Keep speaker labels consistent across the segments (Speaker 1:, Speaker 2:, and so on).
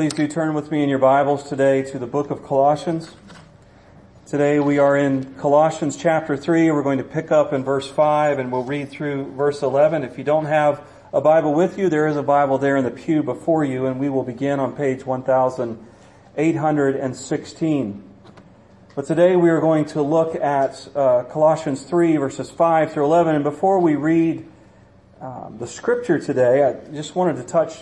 Speaker 1: Please do turn with me in your Bibles today to the book of Colossians. Today we are in Colossians chapter 3. We're going to pick up in verse 5 and we'll read through verse 11. If you don't have a Bible with you, there is a Bible there in the pew before you and we will begin on page 1816. But today we are going to look at uh, Colossians 3 verses 5 through 11. And before we read um, the scripture today, I just wanted to touch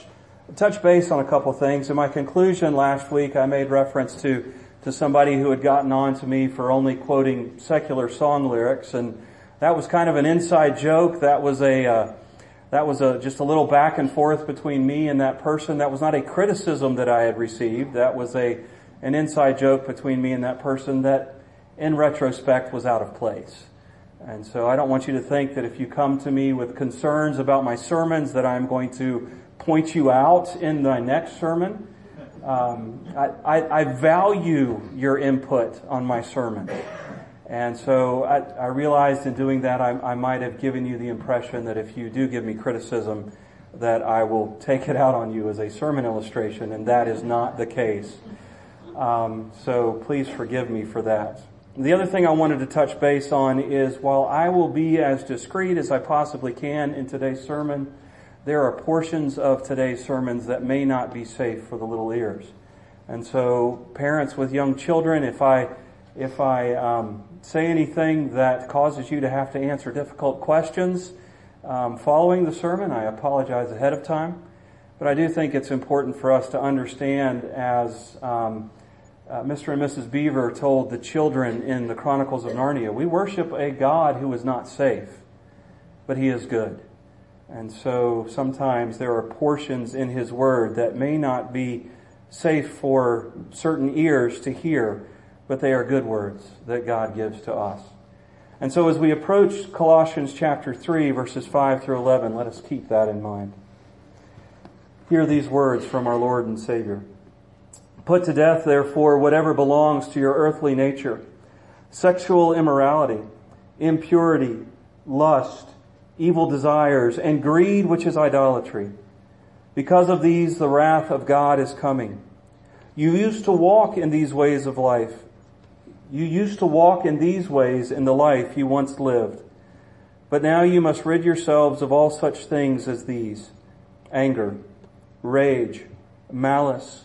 Speaker 1: touch base on a couple things. In my conclusion last week, I made reference to to somebody who had gotten on to me for only quoting secular song lyrics, and that was kind of an inside joke. That was a uh, that was a just a little back and forth between me and that person. That was not a criticism that I had received. That was a an inside joke between me and that person that, in retrospect, was out of place. And so I don't want you to think that if you come to me with concerns about my sermons that I'm going to point you out in my next sermon. Um, I, I, I, value your input on my sermon. And so I, I realized in doing that I, I, might have given you the impression that if you do give me criticism, that I will take it out on you as a sermon illustration, and that is not the case. Um, so please forgive me for that. The other thing I wanted to touch base on is while I will be as discreet as I possibly can in today's sermon, there are portions of today's sermons that may not be safe for the little ears. And so, parents with young children, if I if I um, say anything that causes you to have to answer difficult questions um, following the sermon, I apologize ahead of time. But I do think it's important for us to understand, as um, uh, Mr. and Mrs. Beaver told the children in the Chronicles of Narnia, we worship a God who is not safe, but He is good. And so sometimes there are portions in His Word that may not be safe for certain ears to hear, but they are good words that God gives to us. And so as we approach Colossians chapter 3 verses 5 through 11, let us keep that in mind. Hear these words from our Lord and Savior. Put to death, therefore, whatever belongs to your earthly nature. Sexual immorality, impurity, lust, evil desires, and greed, which is idolatry. Because of these, the wrath of God is coming. You used to walk in these ways of life. You used to walk in these ways in the life you once lived. But now you must rid yourselves of all such things as these anger, rage, malice,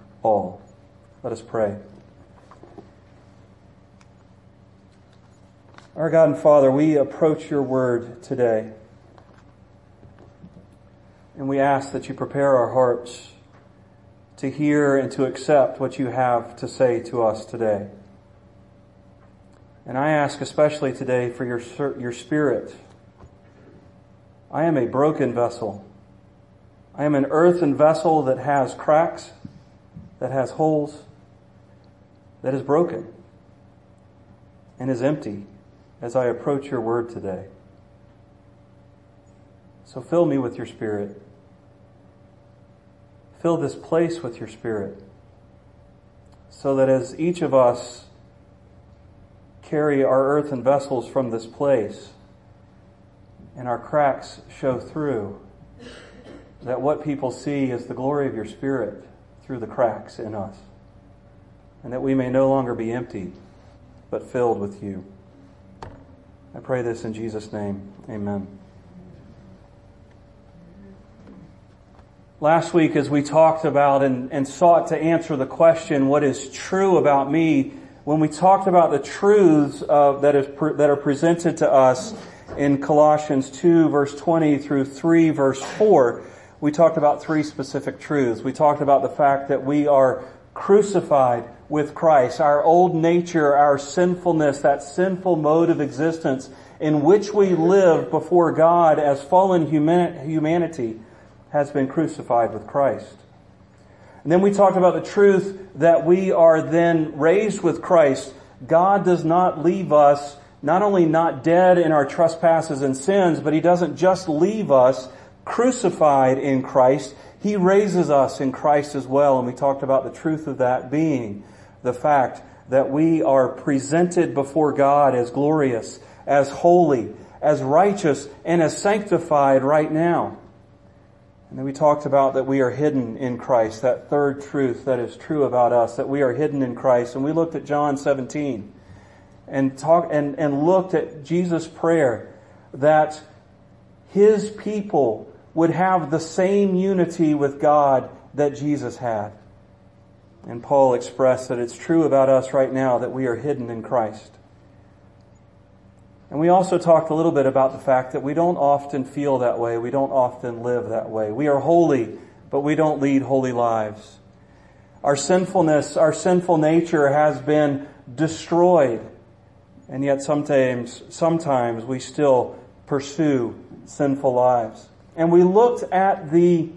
Speaker 1: all. Let us pray. Our God and Father, we approach your word today. And we ask that you prepare our hearts to hear and to accept what you have to say to us today. And I ask especially today for your, your spirit. I am a broken vessel. I am an earthen vessel that has cracks, that has holes, that is broken and is empty as I approach your word today. So fill me with your spirit. Fill this place with your spirit. So that as each of us carry our earthen vessels from this place and our cracks show through, that what people see is the glory of your spirit through the cracks in us. And that we may no longer be empty, but filled with you. I pray this in Jesus' name. Amen. Last week, as we talked about and, and sought to answer the question, what is true about me, when we talked about the truths uh, that, is that are presented to us in Colossians 2 verse 20 through 3 verse 4, we talked about three specific truths. We talked about the fact that we are crucified with Christ. Our old nature, our sinfulness, that sinful mode of existence in which we live before God as fallen humanity has been crucified with Christ. And then we talked about the truth that we are then raised with Christ. God does not leave us not only not dead in our trespasses and sins, but He doesn't just leave us crucified in Christ. He raises us in Christ as well. And we talked about the truth of that being the fact that we are presented before God as glorious, as holy, as righteous, and as sanctified right now. And then we talked about that we are hidden in Christ, that third truth that is true about us, that we are hidden in Christ. And we looked at John 17 and talk and, and looked at Jesus' prayer that his people would have the same unity with God that Jesus had. And Paul expressed that it's true about us right now that we are hidden in Christ. And we also talked a little bit about the fact that we don't often feel that way. We don't often live that way. We are holy, but we don't lead holy lives. Our sinfulness, our sinful nature has been destroyed. And yet sometimes, sometimes we still pursue sinful lives. And we looked at the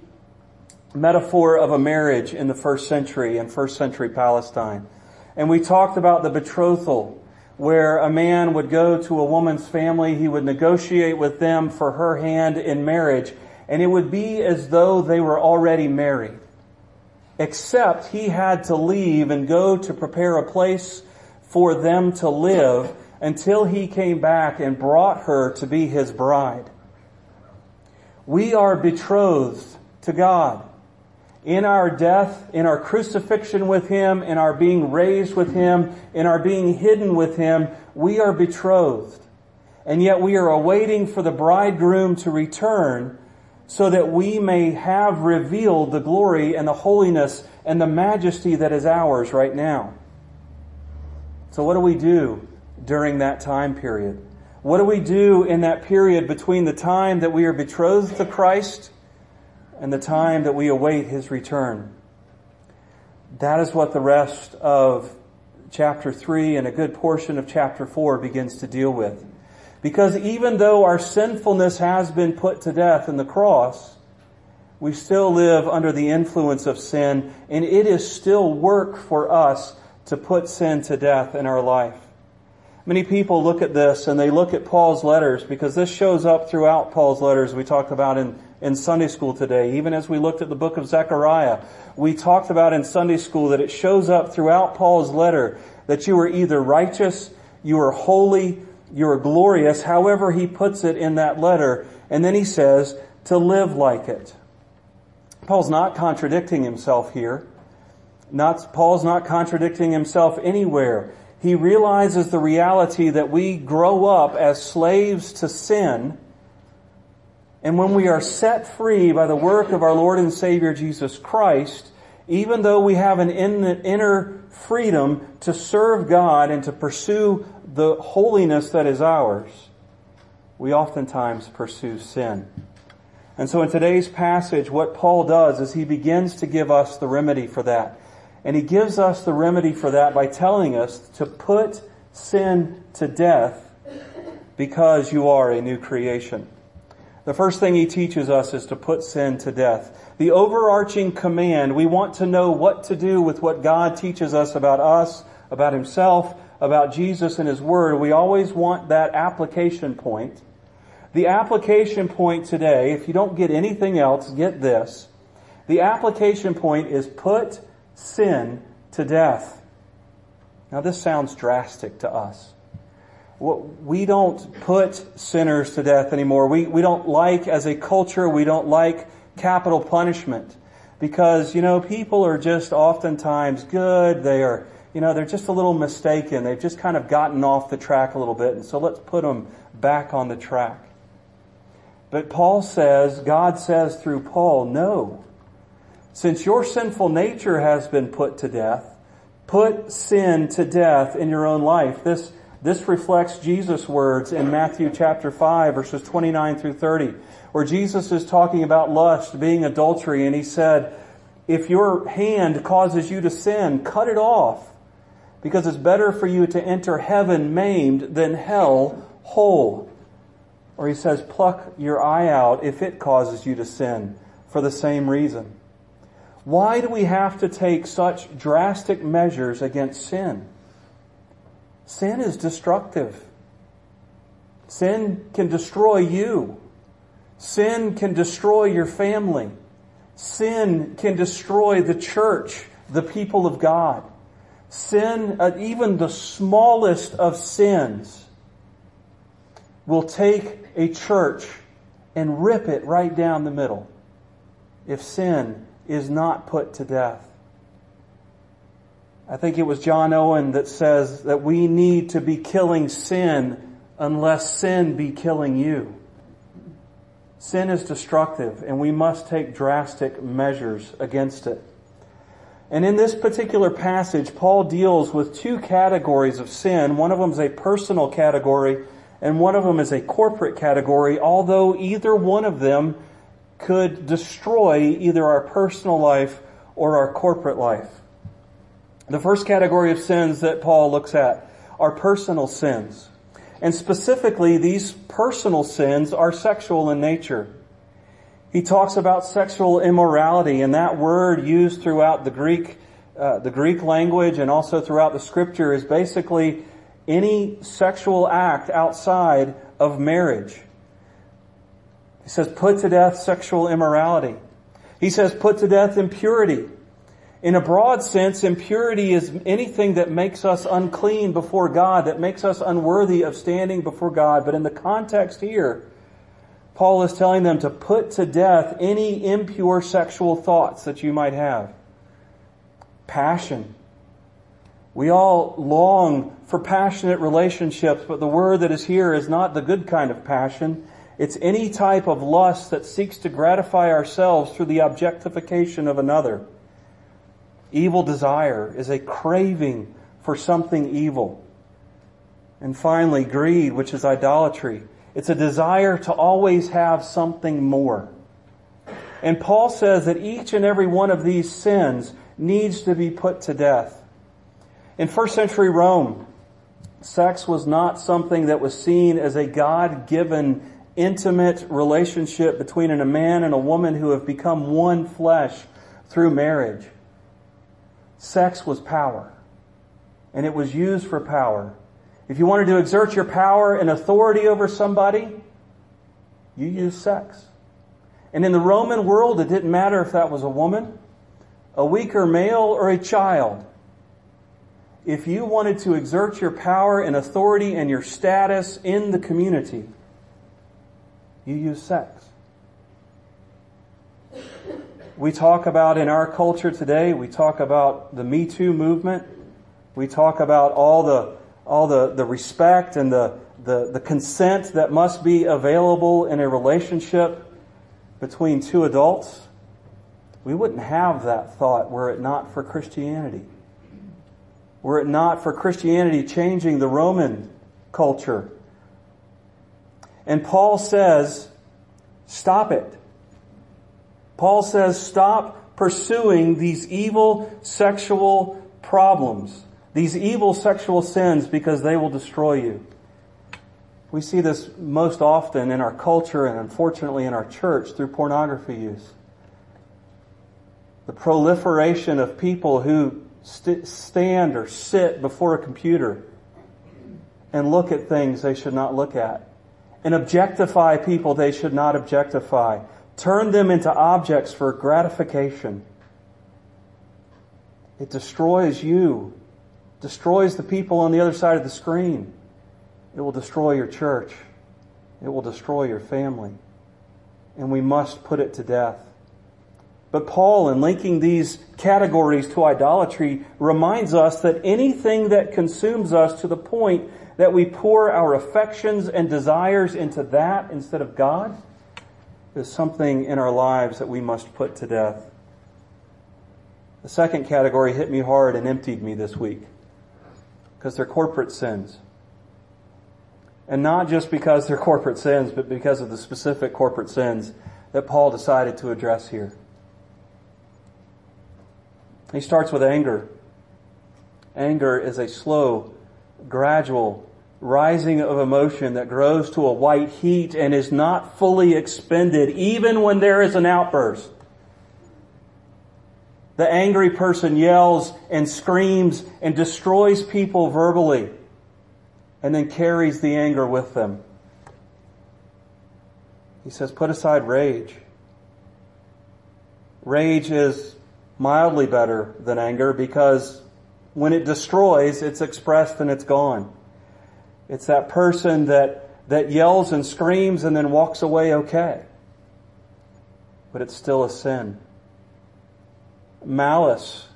Speaker 1: metaphor of a marriage in the first century, in first century Palestine. And we talked about the betrothal where a man would go to a woman's family, he would negotiate with them for her hand in marriage, and it would be as though they were already married. Except he had to leave and go to prepare a place for them to live until he came back and brought her to be his bride. We are betrothed to God in our death, in our crucifixion with Him, in our being raised with Him, in our being hidden with Him, we are betrothed. And yet we are awaiting for the bridegroom to return so that we may have revealed the glory and the holiness and the majesty that is ours right now. So what do we do during that time period? What do we do in that period between the time that we are betrothed to Christ and the time that we await his return. That is what the rest of chapter 3 and a good portion of chapter 4 begins to deal with. Because even though our sinfulness has been put to death in the cross, we still live under the influence of sin, and it is still work for us to put sin to death in our life. Many people look at this and they look at Paul's letters because this shows up throughout Paul's letters we talked about in in Sunday school today, even as we looked at the book of Zechariah. We talked about in Sunday school that it shows up throughout Paul's letter that you are either righteous, you are holy, you are glorious, however he puts it in that letter. And then he says to live like it. Paul's not contradicting himself here. Not, Paul's not contradicting himself anywhere. He realizes the reality that we grow up as slaves to sin and when we are set free by the work of our Lord and Savior Jesus Christ, even though we have an inner freedom to serve God and to pursue the holiness that is ours, we oftentimes pursue sin. And so in today's passage, what Paul does is he begins to give us the remedy for that. And he gives us the remedy for that by telling us to put sin to death because you are a new creation. The first thing he teaches us is to put sin to death. The overarching command, we want to know what to do with what God teaches us about us, about himself, about Jesus and his word. We always want that application point. The application point today, if you don't get anything else, get this. The application point is put sin to death. Now this sounds drastic to us we don't put sinners to death anymore. We, we don't like, as a culture, we don't like capital punishment. Because, you know, people are just oftentimes good. They are, you know, they're just a little mistaken. They've just kind of gotten off the track a little bit. And so let's put them back on the track. But Paul says, God says through Paul, no. Since your sinful nature has been put to death, put sin to death in your own life. This, this reflects Jesus' words in Matthew chapter 5 verses 29 through 30, where Jesus is talking about lust being adultery and he said, if your hand causes you to sin, cut it off because it's better for you to enter heaven maimed than hell whole. Or he says, pluck your eye out if it causes you to sin for the same reason. Why do we have to take such drastic measures against sin? Sin is destructive. Sin can destroy you. Sin can destroy your family. Sin can destroy the church, the people of God. Sin, uh, even the smallest of sins, will take a church and rip it right down the middle if sin is not put to death. I think it was John Owen that says that we need to be killing sin unless sin be killing you. Sin is destructive and we must take drastic measures against it. And in this particular passage, Paul deals with two categories of sin. One of them is a personal category and one of them is a corporate category, although either one of them could destroy either our personal life or our corporate life. The first category of sins that Paul looks at are personal sins. And specifically, these personal sins are sexual in nature. He talks about sexual immorality, and that word used throughout the Greek, uh, the Greek language and also throughout the scripture is basically any sexual act outside of marriage. He says, put to death sexual immorality. He says, put to death impurity. In a broad sense, impurity is anything that makes us unclean before God, that makes us unworthy of standing before God. But in the context here, Paul is telling them to put to death any impure sexual thoughts that you might have. Passion. We all long for passionate relationships, but the word that is here is not the good kind of passion. It's any type of lust that seeks to gratify ourselves through the objectification of another. Evil desire is a craving for something evil. And finally, greed, which is idolatry. It's a desire to always have something more. And Paul says that each and every one of these sins needs to be put to death. In first century Rome, sex was not something that was seen as a God-given intimate relationship between a man and a woman who have become one flesh through marriage. Sex was power. And it was used for power. If you wanted to exert your power and authority over somebody, you used sex. And in the Roman world, it didn't matter if that was a woman, a weaker male, or a child. If you wanted to exert your power and authority and your status in the community, you use sex. We talk about in our culture today, we talk about the Me Too movement. We talk about all the, all the, the respect and the, the, the consent that must be available in a relationship between two adults. We wouldn't have that thought were it not for Christianity. Were it not for Christianity changing the Roman culture and Paul says, stop it. Paul says, stop pursuing these evil sexual problems, these evil sexual sins, because they will destroy you. We see this most often in our culture and unfortunately in our church through pornography use. The proliferation of people who st- stand or sit before a computer and look at things they should not look at and objectify people they should not objectify. Turn them into objects for gratification. It destroys you, destroys the people on the other side of the screen. It will destroy your church. It will destroy your family. And we must put it to death. But Paul, in linking these categories to idolatry, reminds us that anything that consumes us to the point that we pour our affections and desires into that instead of God is something in our lives that we must put to death. The second category hit me hard and emptied me this week because they're corporate sins. And not just because they're corporate sins, but because of the specific corporate sins that Paul decided to address here. He starts with anger. Anger is a slow gradual rising of emotion that grows to a white heat and is not fully expended even when there is an outburst. The angry person yells and screams and destroys people verbally and then carries the anger with them. He says, put aside rage. Rage is mildly better than anger because when it destroys, it's expressed and it's gone. It's that person that, that yells and screams and then walks away okay. But it's still a sin. Malice.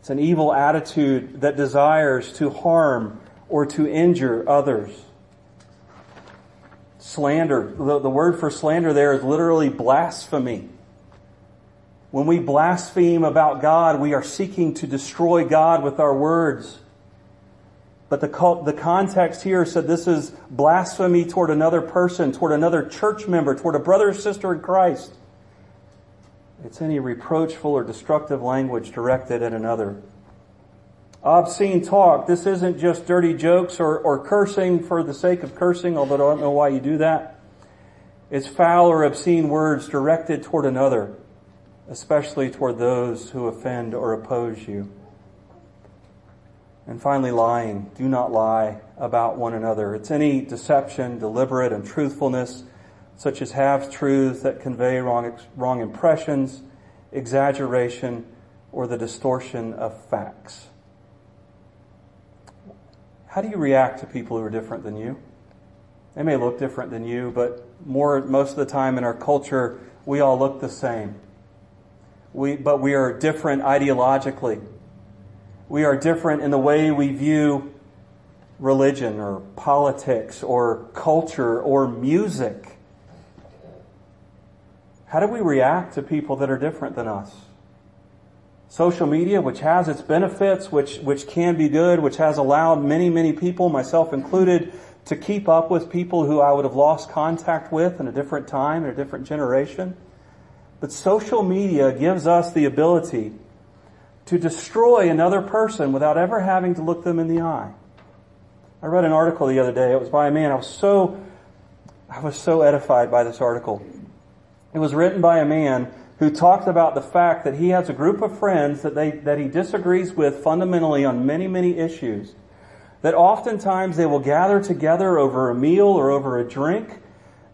Speaker 1: It's an evil attitude that desires to harm or to injure others. Slander. The, the word for slander there is literally blasphemy. When we blaspheme about God, we are seeking to destroy God with our words. But the, the context here said this is blasphemy toward another person, toward another church member, toward a brother or sister in Christ. It's any reproachful or destructive language directed at another. Obscene talk. This isn't just dirty jokes or, or cursing for the sake of cursing, although I don't know why you do that. It's foul or obscene words directed toward another especially toward those who offend or oppose you. And finally, lying. Do not lie about one another. It's any deception, deliberate untruthfulness, such as half truths that convey wrong, wrong impressions, exaggeration, or the distortion of facts. How do you react to people who are different than you? They may look different than you, but more, most of the time in our culture, we all look the same. We, but we are different ideologically. We are different in the way we view religion or politics or culture or music. How do we react to people that are different than us? Social media, which has its benefits, which, which can be good, which has allowed many, many people, myself included, to keep up with people who I would have lost contact with in a different time, in a different generation. But social media gives us the ability to destroy another person without ever having to look them in the eye. I read an article the other day. It was by a man. I was so, I was so edified by this article. It was written by a man who talked about the fact that he has a group of friends that they, that he disagrees with fundamentally on many, many issues. That oftentimes they will gather together over a meal or over a drink.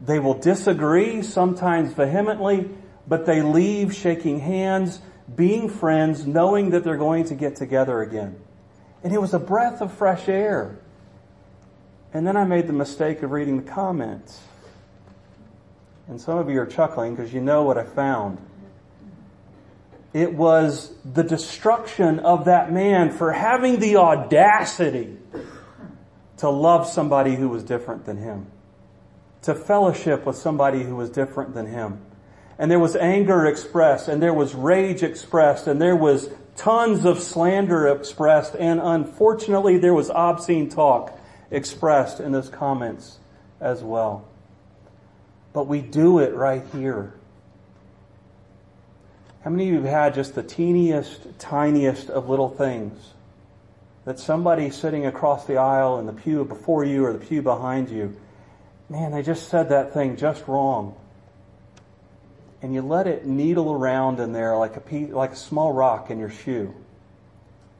Speaker 1: They will disagree, sometimes vehemently, but they leave shaking hands, being friends, knowing that they're going to get together again. And it was a breath of fresh air. And then I made the mistake of reading the comments. And some of you are chuckling because you know what I found. It was the destruction of that man for having the audacity to love somebody who was different than him, to fellowship with somebody who was different than him and there was anger expressed, and there was rage expressed, and there was tons of slander expressed, and unfortunately there was obscene talk expressed in those comments as well. But we do it right here. How many of you have had just the teeniest, tiniest of little things? That somebody sitting across the aisle in the pew before you or the pew behind you, man, they just said that thing just wrong and you let it needle around in there like a piece, like a small rock in your shoe.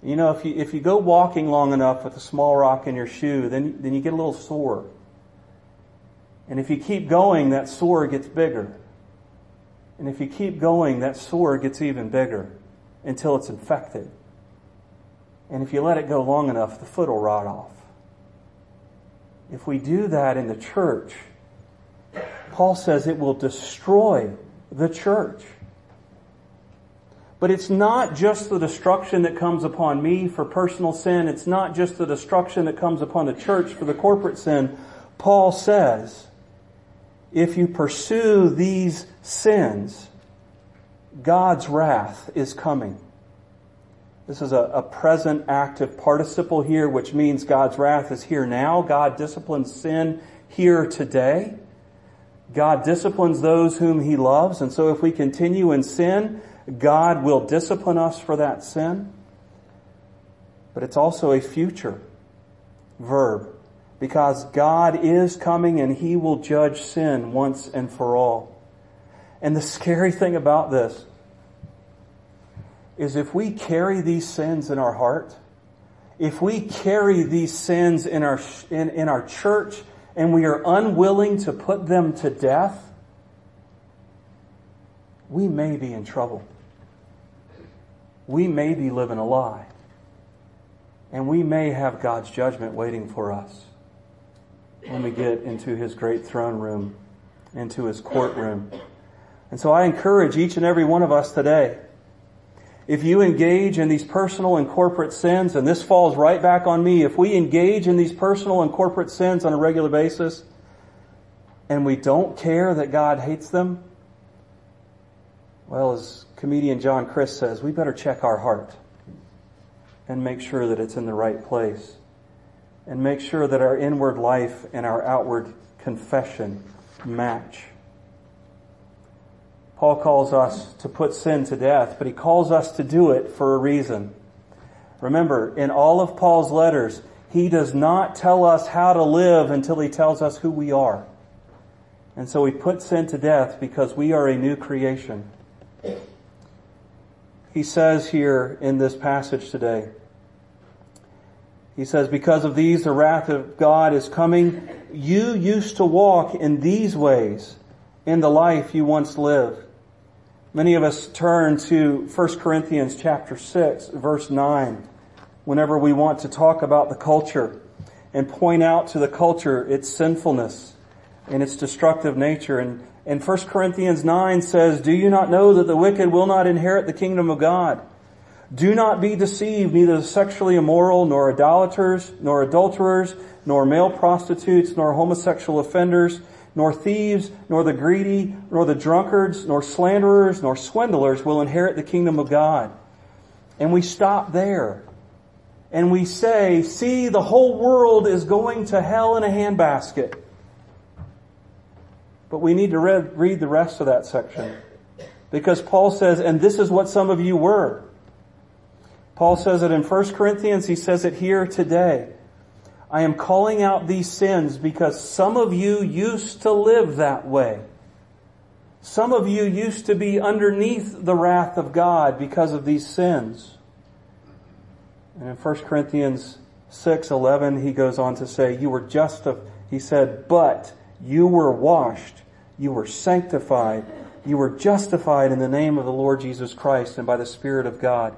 Speaker 1: You know, if you if you go walking long enough with a small rock in your shoe, then then you get a little sore. And if you keep going, that sore gets bigger. And if you keep going, that sore gets even bigger until it's infected. And if you let it go long enough, the foot will rot off. If we do that in the church, Paul says it will destroy the church. But it's not just the destruction that comes upon me for personal sin. It's not just the destruction that comes upon the church for the corporate sin. Paul says, if you pursue these sins, God's wrath is coming. This is a, a, present active participle here, which means God's wrath is here now. God disciplines sin here today. God disciplines those whom He loves, and so if we continue in sin, God will discipline us for that sin. But it's also a future verb because God is coming and He will judge sin once and for all. And the scary thing about this is if we carry these sins in our heart, if we carry these sins in our, in, in our church and we are unwilling to put them to death, we may be in trouble. We may be living a lie. And we may have God's judgment waiting for us when we get into His great throne room, into His courtroom. And so I encourage each and every one of us today, if you engage in these personal and corporate sins, and this falls right back on me, if we engage in these personal and corporate sins on a regular basis, and we don't care that God hates them, well, as comedian John Crist says, we better check our heart and make sure that it's in the right place. And make sure that our inward life and our outward confession match. Paul calls us to put sin to death, but he calls us to do it for a reason. Remember, in all of Paul's letters, he does not tell us how to live until he tells us who we are. And so we put sin to death because we are a new creation. He says here in this passage today, he says, because of these, the wrath of God is coming. You used to walk in these ways in the life you once lived. Many of us turn to 1 Corinthians chapter 6, verse 9, whenever we want to talk about the culture and point out to the culture its sinfulness and its destructive nature. And, and 1 Corinthians 9 says, Do you not know that the wicked will not inherit the kingdom of God? Do not be deceived, neither the sexually immoral, nor idolaters, nor adulterers, nor male prostitutes, nor homosexual offenders, nor thieves, nor the greedy, nor the drunkards, nor slanderers, nor swindlers will inherit the kingdom of God. And we stop there. And we say, see, the whole world is going to hell in a handbasket. But we need to read, read the rest of that section. Because Paul says, and this is what some of you were. Paul says it in 1 Corinthians, he says it here today. I am calling out these sins because some of you used to live that way. Some of you used to be underneath the wrath of God because of these sins. And in 1 Corinthians 6, 11, he goes on to say, you were justified. He said, but you were washed. You were sanctified. You were justified in the name of the Lord Jesus Christ and by the Spirit of God.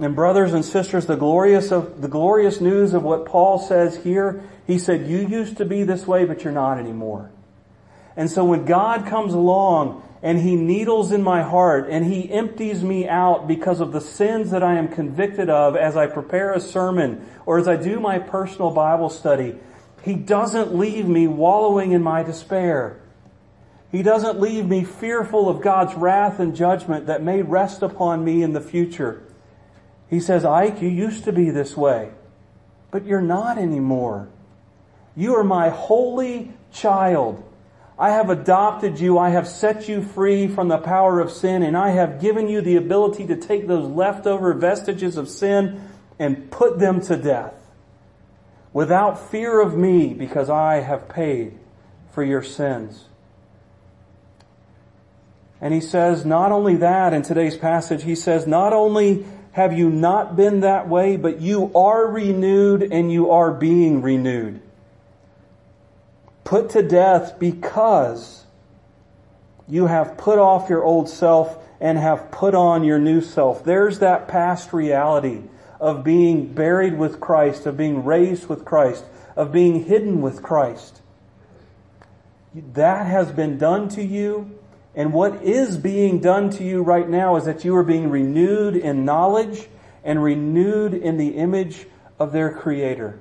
Speaker 1: And brothers and sisters, the glorious of, the glorious news of what Paul says here, he said, you used to be this way, but you're not anymore. And so when God comes along and he needles in my heart and he empties me out because of the sins that I am convicted of as I prepare a sermon or as I do my personal Bible study, he doesn't leave me wallowing in my despair. He doesn't leave me fearful of God's wrath and judgment that may rest upon me in the future. He says, Ike, you used to be this way, but you're not anymore. You are my holy child. I have adopted you. I have set you free from the power of sin and I have given you the ability to take those leftover vestiges of sin and put them to death without fear of me because I have paid for your sins. And he says not only that in today's passage, he says not only have you not been that way, but you are renewed and you are being renewed. Put to death because you have put off your old self and have put on your new self. There's that past reality of being buried with Christ, of being raised with Christ, of being hidden with Christ. That has been done to you and what is being done to you right now is that you are being renewed in knowledge and renewed in the image of their Creator.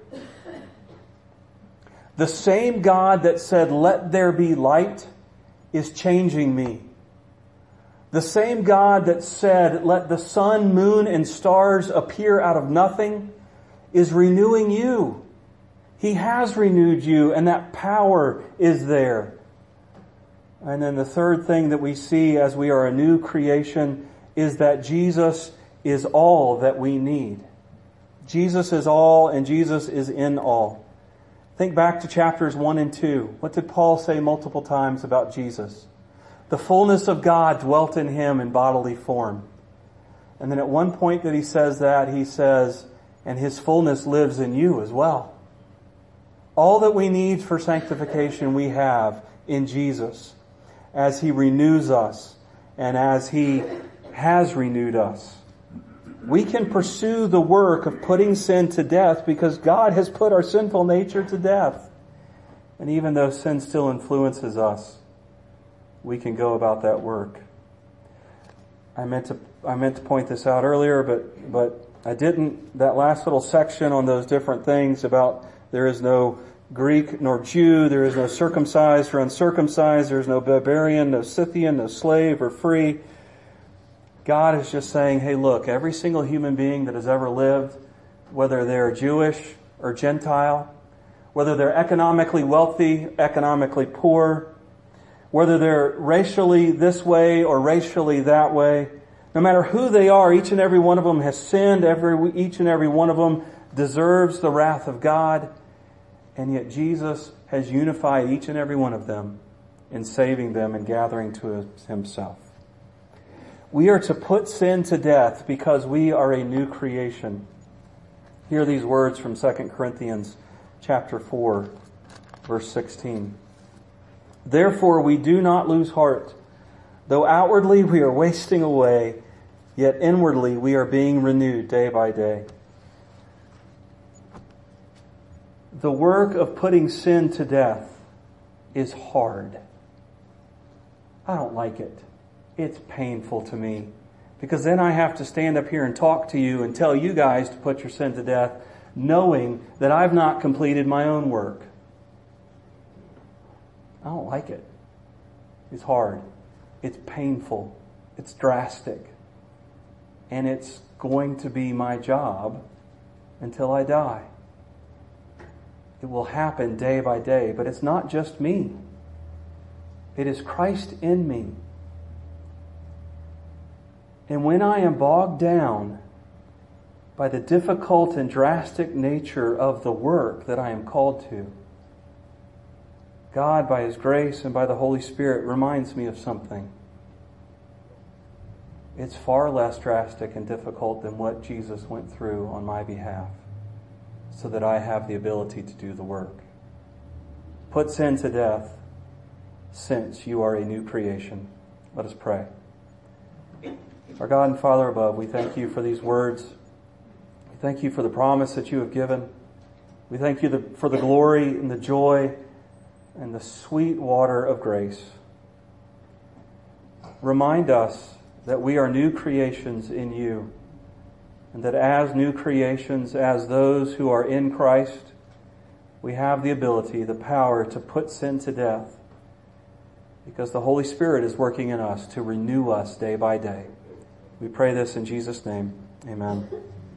Speaker 1: The same God that said, let there be light is changing me. The same God that said, let the sun, moon, and stars appear out of nothing is renewing you. He has renewed you and that power is there. And then the third thing that we see as we are a new creation is that Jesus is all that we need. Jesus is all and Jesus is in all. Think back to chapters 1 and 2. What did Paul say multiple times about Jesus? The fullness of God dwelt in him in bodily form. And then at one point that he says that, he says, and his fullness lives in you as well. All that we need for sanctification we have in Jesus as he renews us and as he has renewed us. We can pursue the work of putting sin to death because God has put our sinful nature to death. And even though sin still influences us, we can go about that work. I meant to I meant to point this out earlier, but but I didn't. That last little section on those different things about there is no Greek nor Jew, there is no circumcised or uncircumcised, there is no barbarian, no Scythian, no slave or free. God is just saying, hey, look, every single human being that has ever lived, whether they're Jewish or Gentile, whether they're economically wealthy, economically poor, whether they're racially this way or racially that way, no matter who they are, each and every one of them has sinned. Every, each and every one of them deserves the wrath of God. And yet Jesus has unified each and every one of them in saving them and gathering to himself. We are to put sin to death because we are a new creation. Hear these words from 2 Corinthians chapter 4 verse 16. Therefore we do not lose heart. Though outwardly we are wasting away, yet inwardly we are being renewed day by day. The work of putting sin to death is hard. I don't like it. It's painful to me. Because then I have to stand up here and talk to you and tell you guys to put your sin to death, knowing that I've not completed my own work. I don't like it. It's hard. It's painful. It's drastic. And it's going to be my job until I die. It will happen day by day, but it's not just me. It is Christ in me. And when I am bogged down by the difficult and drastic nature of the work that I am called to, God, by His grace and by the Holy Spirit, reminds me of something. It's far less drastic and difficult than what Jesus went through on my behalf so that I have the ability to do the work. Put sin to death since you are a new creation. Let us pray. Our God and Father above, we thank you for these words. We thank you for the promise that you have given. We thank you for the glory and the joy and the sweet water of grace. Remind us that we are new creations in you, and that as new creations, as those who are in Christ, we have the ability, the power to put sin to death, because the Holy Spirit is working in us to renew us day by day. We pray this in Jesus' name. Amen.